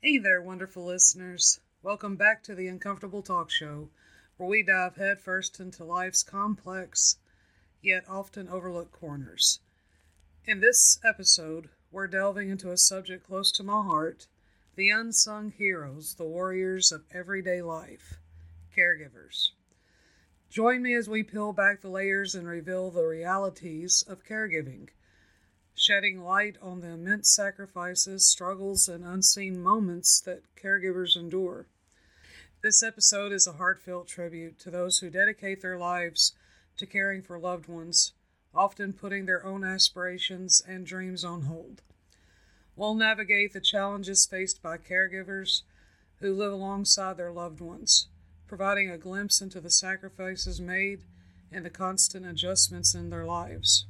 Hey there, wonderful listeners. Welcome back to the Uncomfortable Talk Show, where we dive headfirst into life's complex, yet often overlooked corners. In this episode, we're delving into a subject close to my heart the unsung heroes, the warriors of everyday life, caregivers. Join me as we peel back the layers and reveal the realities of caregiving shedding light on the immense sacrifices, struggles, and unseen moments that caregivers endure. This episode is a heartfelt tribute to those who dedicate their lives to caring for loved ones, often putting their own aspirations and dreams on hold. We'll navigate the challenges faced by caregivers who live alongside their loved ones, providing a glimpse into the sacrifices made and the constant adjustments in their lives.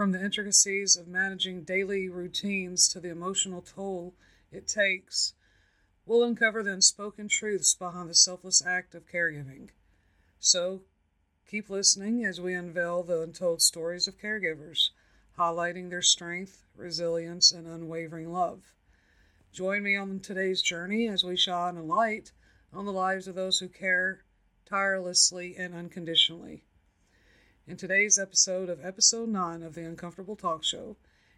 From the intricacies of managing daily routines to the emotional toll it takes, we'll uncover the unspoken truths behind the selfless act of caregiving. So, keep listening as we unveil the untold stories of caregivers, highlighting their strength, resilience, and unwavering love. Join me on today's journey as we shine a light on the lives of those who care tirelessly and unconditionally in today's episode of Episode 9 of the Uncomfortable Talk Show,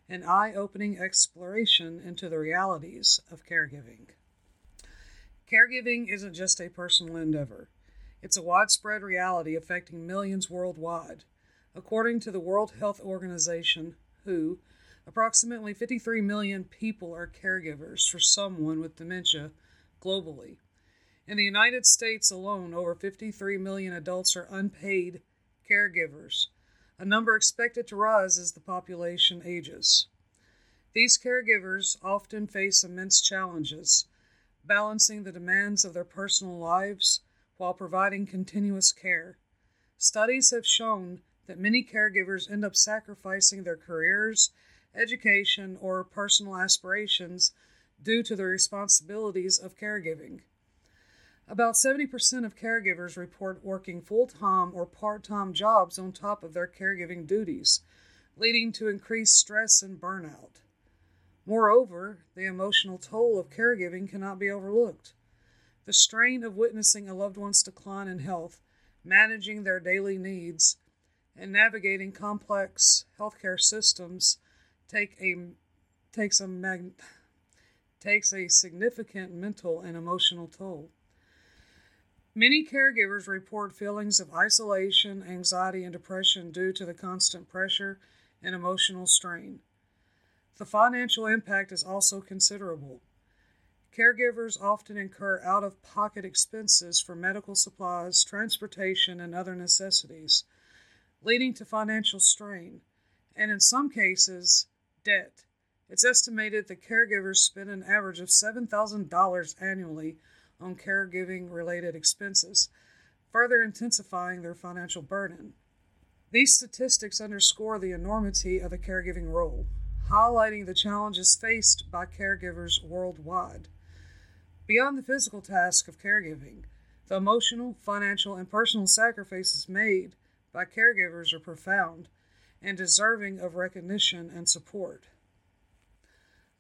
an eye opening exploration into the realities of caregiving. Caregiving isn't just a personal endeavor, it's a widespread reality affecting millions worldwide. According to the World Health Organization, WHO, approximately 53 million people are caregivers for someone with dementia globally. In the United States alone, over 53 million adults are unpaid caregivers, a number expected to rise as the population ages. These caregivers often face immense challenges, balancing the demands of their personal lives while providing continuous care. Studies have shown that many caregivers end up sacrificing their careers, education, or personal aspirations due to the responsibilities of caregiving. About 70% of caregivers report working full time or part time jobs on top of their caregiving duties, leading to increased stress and burnout. Moreover, the emotional toll of caregiving cannot be overlooked. The strain of witnessing a loved one's decline in health, managing their daily needs, and navigating complex healthcare systems take a takes a mag, takes a significant mental and emotional toll. Many caregivers report feelings of isolation, anxiety, and depression due to the constant pressure and emotional strain. The financial impact is also considerable. Caregivers often incur out of pocket expenses for medical supplies, transportation, and other necessities, leading to financial strain, and in some cases, debt. It's estimated that caregivers spend an average of $7,000 annually on caregiving related expenses, further intensifying their financial burden. These statistics underscore the enormity of the caregiving role, highlighting the challenges faced by caregivers worldwide. Beyond the physical task of caregiving, the emotional, financial, and personal sacrifices made by caregivers are profound and deserving of recognition and support.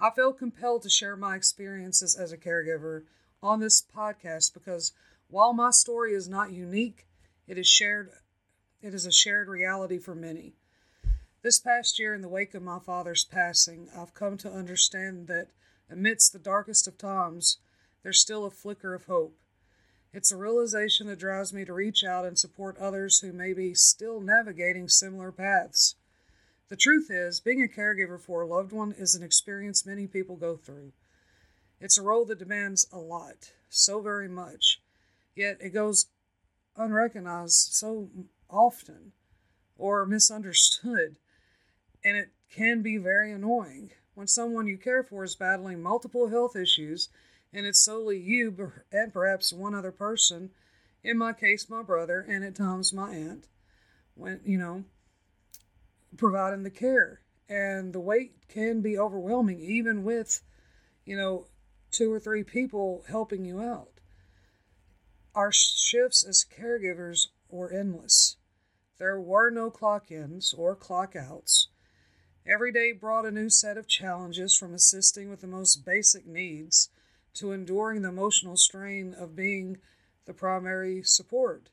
I feel compelled to share my experiences as a caregiver on this podcast because while my story is not unique, it is shared it is a shared reality for many. This past year, in the wake of my father's passing, I've come to understand that amidst the darkest of times, there's still a flicker of hope. It's a realization that drives me to reach out and support others who may be still navigating similar paths. The truth is, being a caregiver for a loved one is an experience many people go through. It's a role that demands a lot, so very much, yet it goes unrecognized so often or misunderstood, and it can be very annoying when someone you care for is battling multiple health issues and it's solely you and perhaps one other person in my case my brother and at times my aunt when you know providing the care. And the weight can be overwhelming even with you know two or three people helping you out. Our shifts as caregivers were endless. There were no clock ins or clock outs. Every day brought a new set of challenges from assisting with the most basic needs to enduring the emotional strain of being the primary support.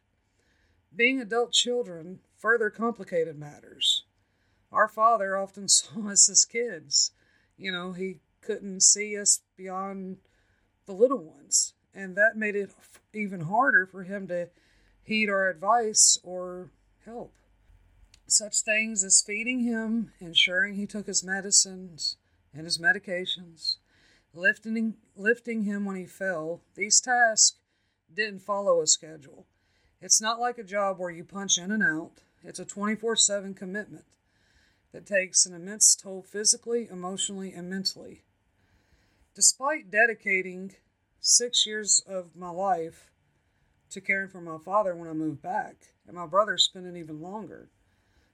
Being adult children further complicated matters. Our father often saw us as kids. You know, he couldn't see us beyond the little ones, and that made it even harder for him to heed our advice or help. Such things as feeding him, ensuring he took his medicines and his medications, lifting, lifting him when he fell, these tasks didn't follow a schedule. It's not like a job where you punch in and out, it's a 24 7 commitment that takes an immense toll physically, emotionally, and mentally. Despite dedicating six years of my life to caring for my father when I moved back, and my brother spending even longer,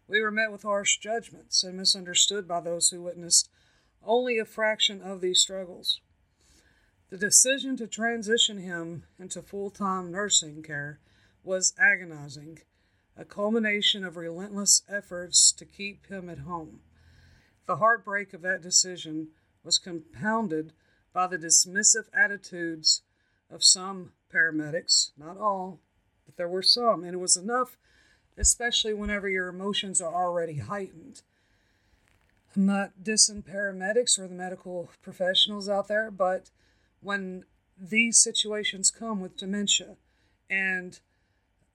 we were met with harsh judgments and misunderstood by those who witnessed only a fraction of these struggles. The decision to transition him into full time nursing care was agonizing, a culmination of relentless efforts to keep him at home. The heartbreak of that decision was compounded by the dismissive attitudes of some paramedics, not all, but there were some, and it was enough, especially whenever your emotions are already heightened. I'm not dissing paramedics or the medical professionals out there, but when these situations come with dementia and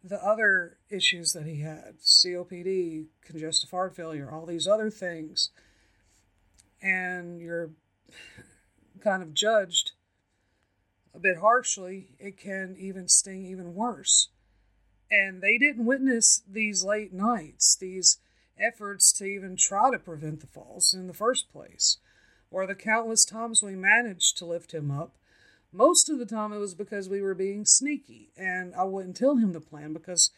the other issues that he had COPD, congestive heart failure, all these other things and you're kind of judged a bit harshly, it can even sting even worse. And they didn't witness these late nights, these efforts to even try to prevent the falls in the first place, or the countless times we managed to lift him up. Most of the time it was because we were being sneaky, and I wouldn't tell him the plan because,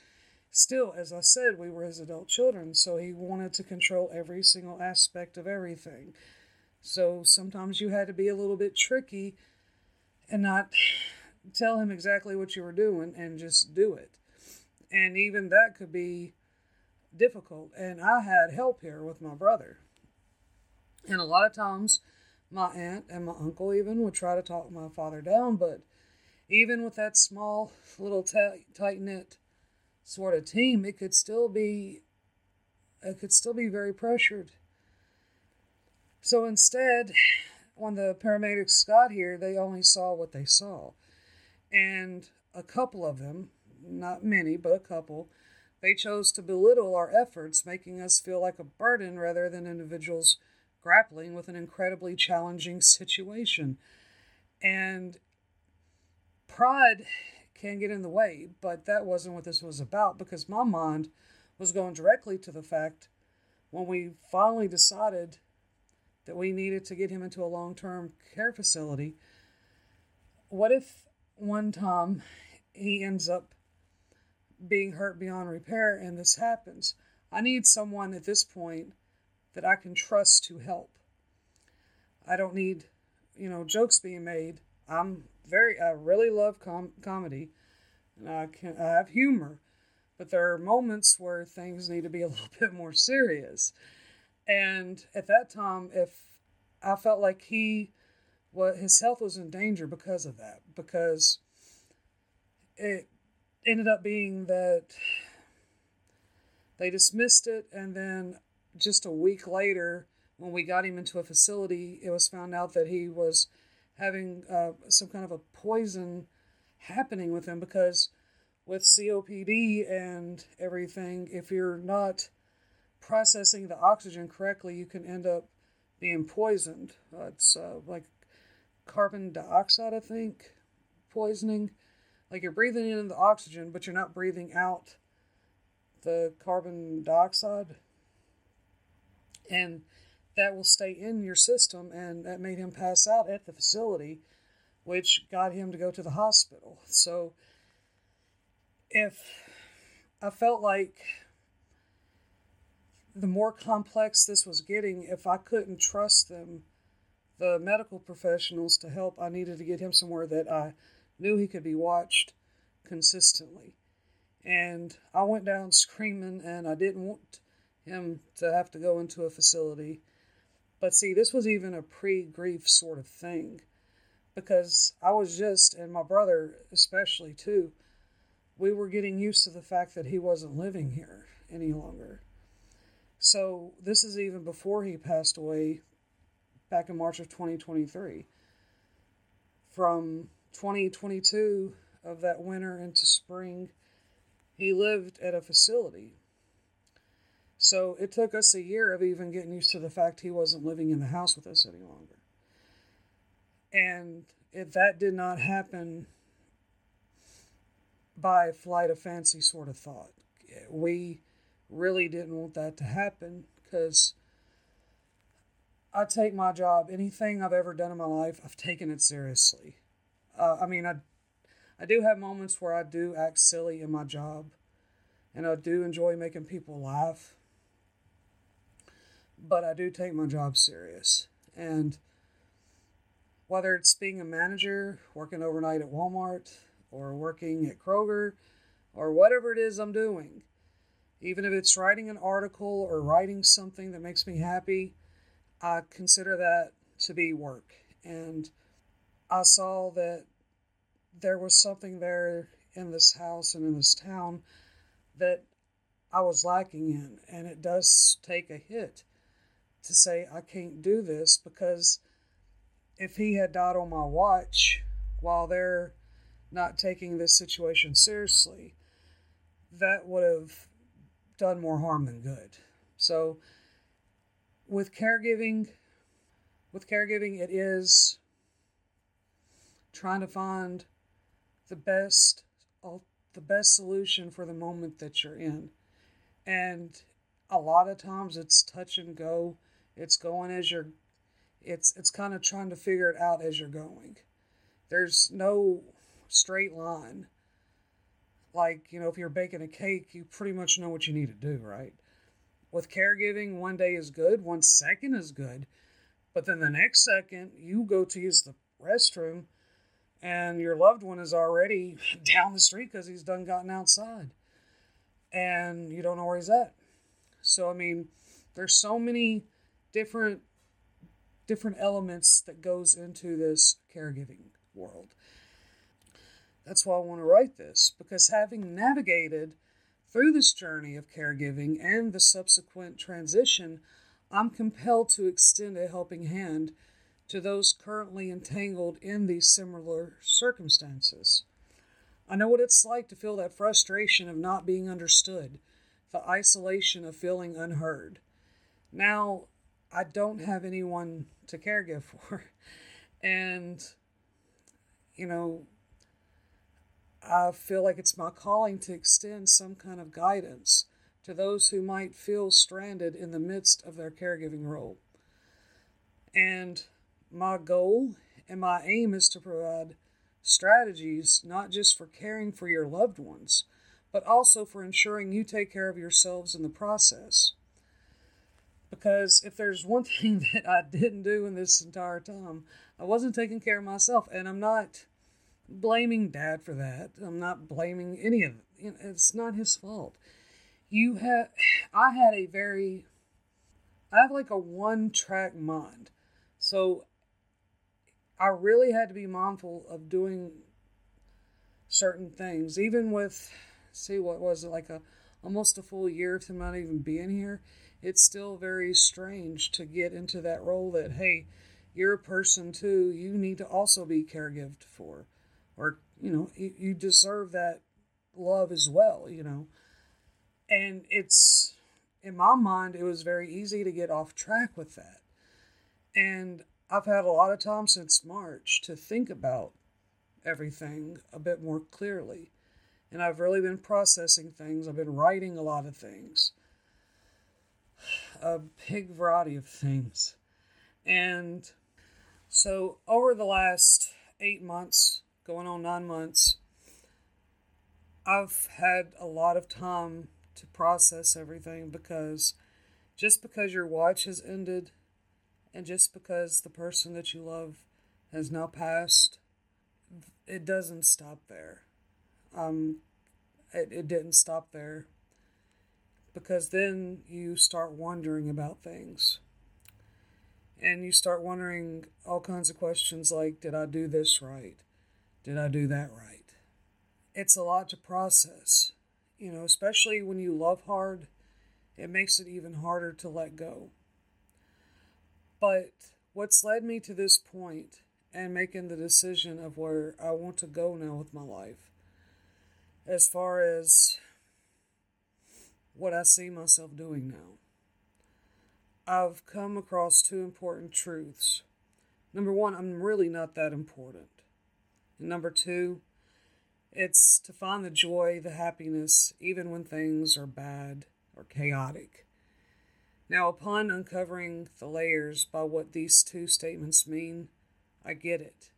still, as I said, we were his adult children, so he wanted to control every single aspect of everything. So sometimes you had to be a little bit tricky and not tell him exactly what you were doing and just do it. And even that could be difficult. And I had help here with my brother. And a lot of times, my aunt and my uncle even would try to talk my father down, but even with that small, little t- tight knit sort of team, it could still be, it could still be very pressured. So instead, when the paramedics got here, they only saw what they saw, and a couple of them, not many, but a couple, they chose to belittle our efforts, making us feel like a burden rather than individuals grappling with an incredibly challenging situation. And pride can get in the way, but that wasn't what this was about because my mind was going directly to the fact when we finally decided that we needed to get him into a long term care facility. What if one time he ends up being hurt beyond repair and this happens. I need someone at this point that I can trust to help. I don't need, you know, jokes being made. I'm very, I really love com- comedy and I can, I have humor, but there are moments where things need to be a little bit more serious. And at that time, if I felt like he, well, his health was in danger because of that, because it ended up being that they dismissed it, and then just a week later, when we got him into a facility, it was found out that he was having uh, some kind of a poison happening with him because with COPD and everything, if you're not processing the oxygen correctly, you can end up being poisoned. Uh, it's uh, like carbon dioxide, I think, poisoning. Like you're breathing in the oxygen, but you're not breathing out the carbon dioxide. And that will stay in your system, and that made him pass out at the facility, which got him to go to the hospital. So if I felt like the more complex this was getting, if I couldn't trust them, the medical professionals to help, I needed to get him somewhere that I knew he could be watched consistently. And I went down screaming, and I didn't want him to have to go into a facility. But see, this was even a pre grief sort of thing. because I was just, and my brother especially too, we were getting used to the fact that he wasn't living here any longer. So this is even before he passed away back in March of 2023. From 2022 of that winter into spring, he lived at a facility. So it took us a year of even getting used to the fact he wasn't living in the house with us any longer. And if that did not happen by flight of fancy sort of thought, we really didn't want that to happen because I take my job, anything I've ever done in my life, I've taken it seriously. Uh, I mean, I, I do have moments where I do act silly in my job, and I do enjoy making people laugh, but I do take my job serious. And whether it's being a manager, working overnight at Walmart, or working at Kroger, or whatever it is I'm doing, even if it's writing an article or writing something that makes me happy, I consider that to be work. And I saw that there was something there in this house and in this town that I was lacking in. And it does take a hit to say, I can't do this because if he had died on my watch while they're not taking this situation seriously, that would have done more harm than good. So, with caregiving, with caregiving, it is trying to find the best, the best solution for the moment that you're in, and a lot of times it's touch and go. It's going as you're it's it's kind of trying to figure it out as you're going. There's no straight line. Like, you know, if you're baking a cake, you pretty much know what you need to do, right? With caregiving, one day is good, one second is good, but then the next second you go to use the restroom and your loved one is already down the street because he's done gotten outside and you don't know where he's at. So, I mean, there's so many different different elements that goes into this caregiving world. That's why I want to write this because having navigated through this journey of caregiving and the subsequent transition, I'm compelled to extend a helping hand to those currently entangled in these similar circumstances. I know what it's like to feel that frustration of not being understood, the isolation of feeling unheard. Now, I don't have anyone to caregive for. And, you know, I feel like it's my calling to extend some kind of guidance to those who might feel stranded in the midst of their caregiving role. And my goal and my aim is to provide strategies not just for caring for your loved ones, but also for ensuring you take care of yourselves in the process. Because if there's one thing that I didn't do in this entire time, I wasn't taking care of myself. And I'm not blaming dad for that. I'm not blaming any of it. It's not his fault. You have, I had a very, I have like a one track mind. So I really had to be mindful of doing certain things, even with, see, what was it, like a almost a full year to not even being here it's still very strange to get into that role that, hey, you're a person too, you need to also be caregived for. Or, you know, you, you deserve that love as well, you know. And it's, in my mind, it was very easy to get off track with that. And I've had a lot of time since March to think about everything a bit more clearly. And I've really been processing things. I've been writing a lot of things a big variety of things. And so, over the last eight months, going on nine months, I've had a lot of time to process everything because just because your watch has ended and just because the person that you love has now passed, it doesn't stop there. Um, it, it didn't stop there because then you start wondering about things. And you start wondering all kinds of questions like Did I do this right? Did I do that right? It's a lot to process, you know, especially when you love hard, it makes it even harder to let go. But what's led me to this point and making the decision of where I want to go now with my life, as far as what I see myself doing now. I've come across two important truths. Number one, I'm really not that important. And number two, it's to find the joy, the happiness, even when things are bad or chaotic. Now, upon uncovering the layers by what these two statements mean, I get it,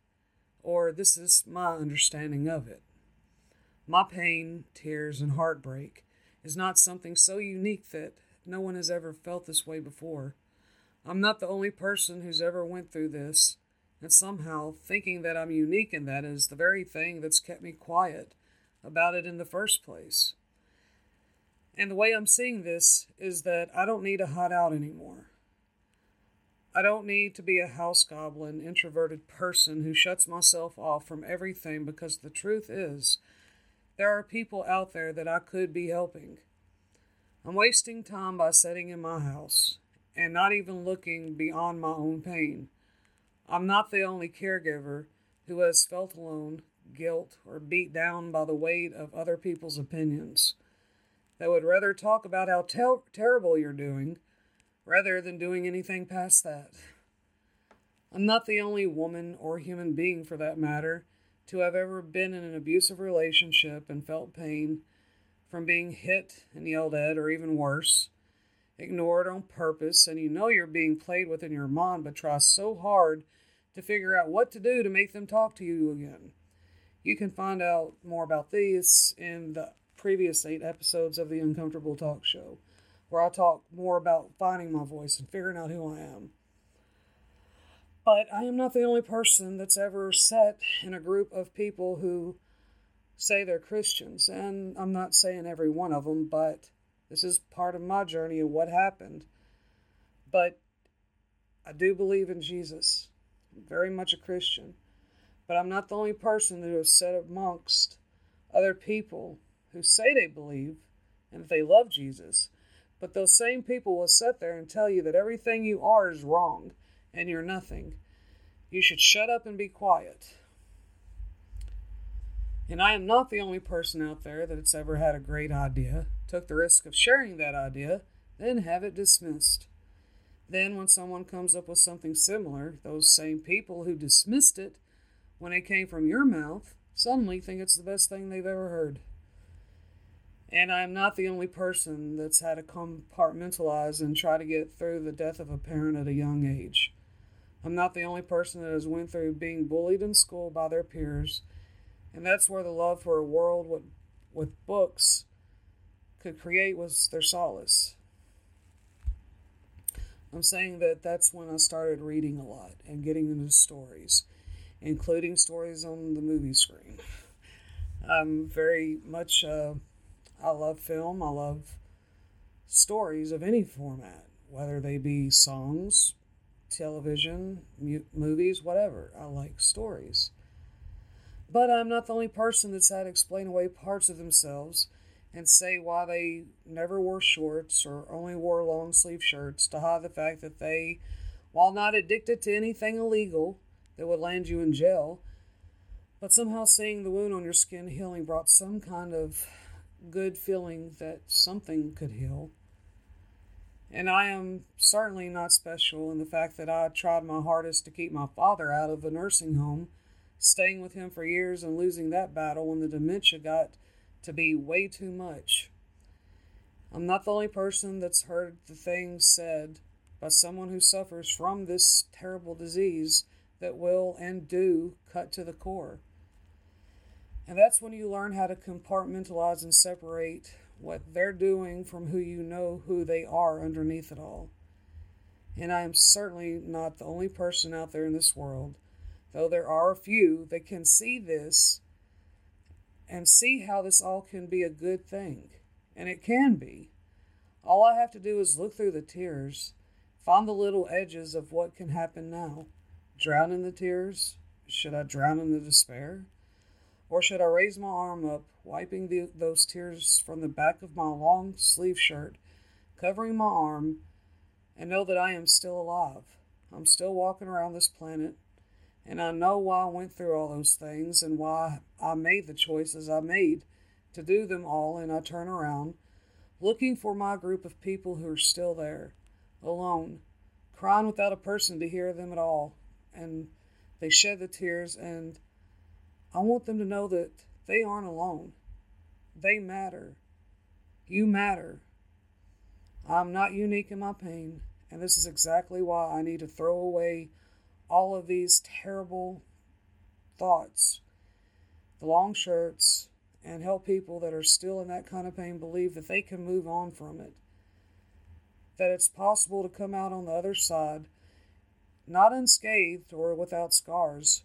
or this is my understanding of it. My pain, tears, and heartbreak is not something so unique that no one has ever felt this way before. I'm not the only person who's ever went through this, and somehow thinking that I'm unique in that is the very thing that's kept me quiet about it in the first place. And the way I'm seeing this is that I don't need to hide out anymore. I don't need to be a house goblin, introverted person who shuts myself off from everything because the truth is, there are people out there that I could be helping. I'm wasting time by sitting in my house and not even looking beyond my own pain. I'm not the only caregiver who has felt alone, guilt, or beat down by the weight of other people's opinions. They would rather talk about how ter- terrible you're doing rather than doing anything past that. I'm not the only woman or human being, for that matter, to have ever been in an abusive relationship and felt pain from being hit and yelled at, or even worse, ignored on purpose, and you know you're being played with in your mind, but try so hard to figure out what to do to make them talk to you again. You can find out more about these in the previous eight episodes of the Uncomfortable Talk Show where I talk more about finding my voice and figuring out who I am. But I am not the only person that's ever sat in a group of people who say they're Christians. And I'm not saying every one of them, but this is part of my journey of what happened. But I do believe in Jesus. I'm very much a Christian. But I'm not the only person who has sat amongst other people who say they believe and that they love Jesus but those same people will sit there and tell you that everything you are is wrong and you're nothing. You should shut up and be quiet. And I am not the only person out there that's ever had a great idea, took the risk of sharing that idea, then have it dismissed. Then, when someone comes up with something similar, those same people who dismissed it when it came from your mouth suddenly think it's the best thing they've ever heard. And I'm not the only person that's had to compartmentalize and try to get through the death of a parent at a young age. I'm not the only person that has went through being bullied in school by their peers. And that's where the love for a world with, with books could create was their solace. I'm saying that that's when I started reading a lot and getting into stories, including stories on the movie screen. I'm very much uh, I love film. I love stories of any format, whether they be songs, television, mu- movies, whatever. I like stories. But I'm not the only person that's had to explain away parts of themselves and say why they never wore shorts or only wore long sleeve shirts to hide the fact that they, while not addicted to anything illegal that would land you in jail, but somehow seeing the wound on your skin healing brought some kind of good feeling that something could heal. And I am certainly not special in the fact that I tried my hardest to keep my father out of a nursing home, staying with him for years and losing that battle when the dementia got to be way too much. I'm not the only person that's heard the things said by someone who suffers from this terrible disease that will and do cut to the core. And that's when you learn how to compartmentalize and separate what they're doing from who you know who they are underneath it all. And I am certainly not the only person out there in this world, though there are a few that can see this and see how this all can be a good thing. And it can be. All I have to do is look through the tears, Find the little edges of what can happen now. Drown in the tears? Should I drown in the despair? Or should I raise my arm up, wiping the, those tears from the back of my long sleeve shirt, covering my arm, and know that I am still alive? I'm still walking around this planet, and I know why I went through all those things and why I made the choices I made to do them all. And I turn around, looking for my group of people who are still there, alone, crying without a person to hear them at all. And they shed the tears, and I want them to know that they aren't alone. They matter. You matter. I'm not unique in my pain, and this is exactly why I need to throw away all of these terrible thoughts, the long shirts, and help people that are still in that kind of pain believe that they can move on from it. That it's possible to come out on the other side, not unscathed or without scars,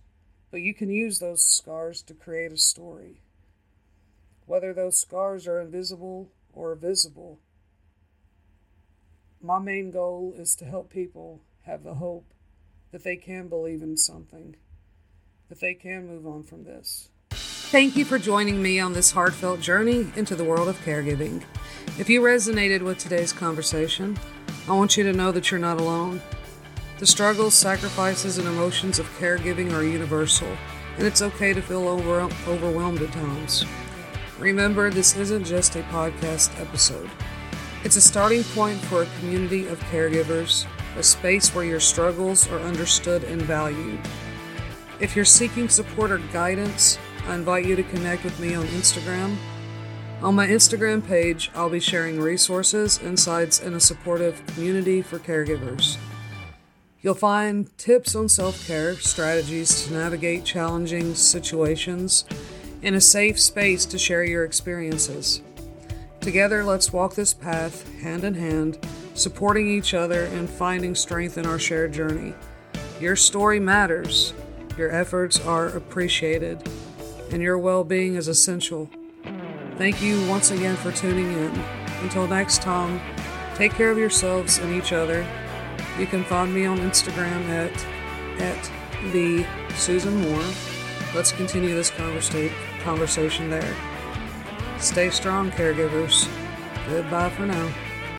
but you can use those scars to create a story. Whether those scars are invisible or visible, my main goal is to help people have the hope that they can believe in something, that they can move on from this. Thank you for joining me on this heartfelt journey into the world of caregiving. If you resonated with today's conversation, I want you to know that you're not alone. The struggles, sacrifices, and emotions of caregiving are universal, and it's okay to feel over- overwhelmed at times. Remember, this isn't just a podcast episode. It's a starting point for a community of caregivers, a space where your struggles are understood and valued. If you're seeking support or guidance, I invite you to connect with me on Instagram. On my Instagram page, I'll be sharing resources, insights, and a supportive community for caregivers. You'll find tips on self care, strategies to navigate challenging situations, and a safe space to share your experiences. Together, let's walk this path hand in hand, supporting each other and finding strength in our shared journey. Your story matters, your efforts are appreciated, and your well being is essential. Thank you once again for tuning in. Until next time, take care of yourselves and each other. You can find me on Instagram at at the Susan Moore. Let's continue this conversa- conversation there. Stay strong, caregivers. Goodbye for now.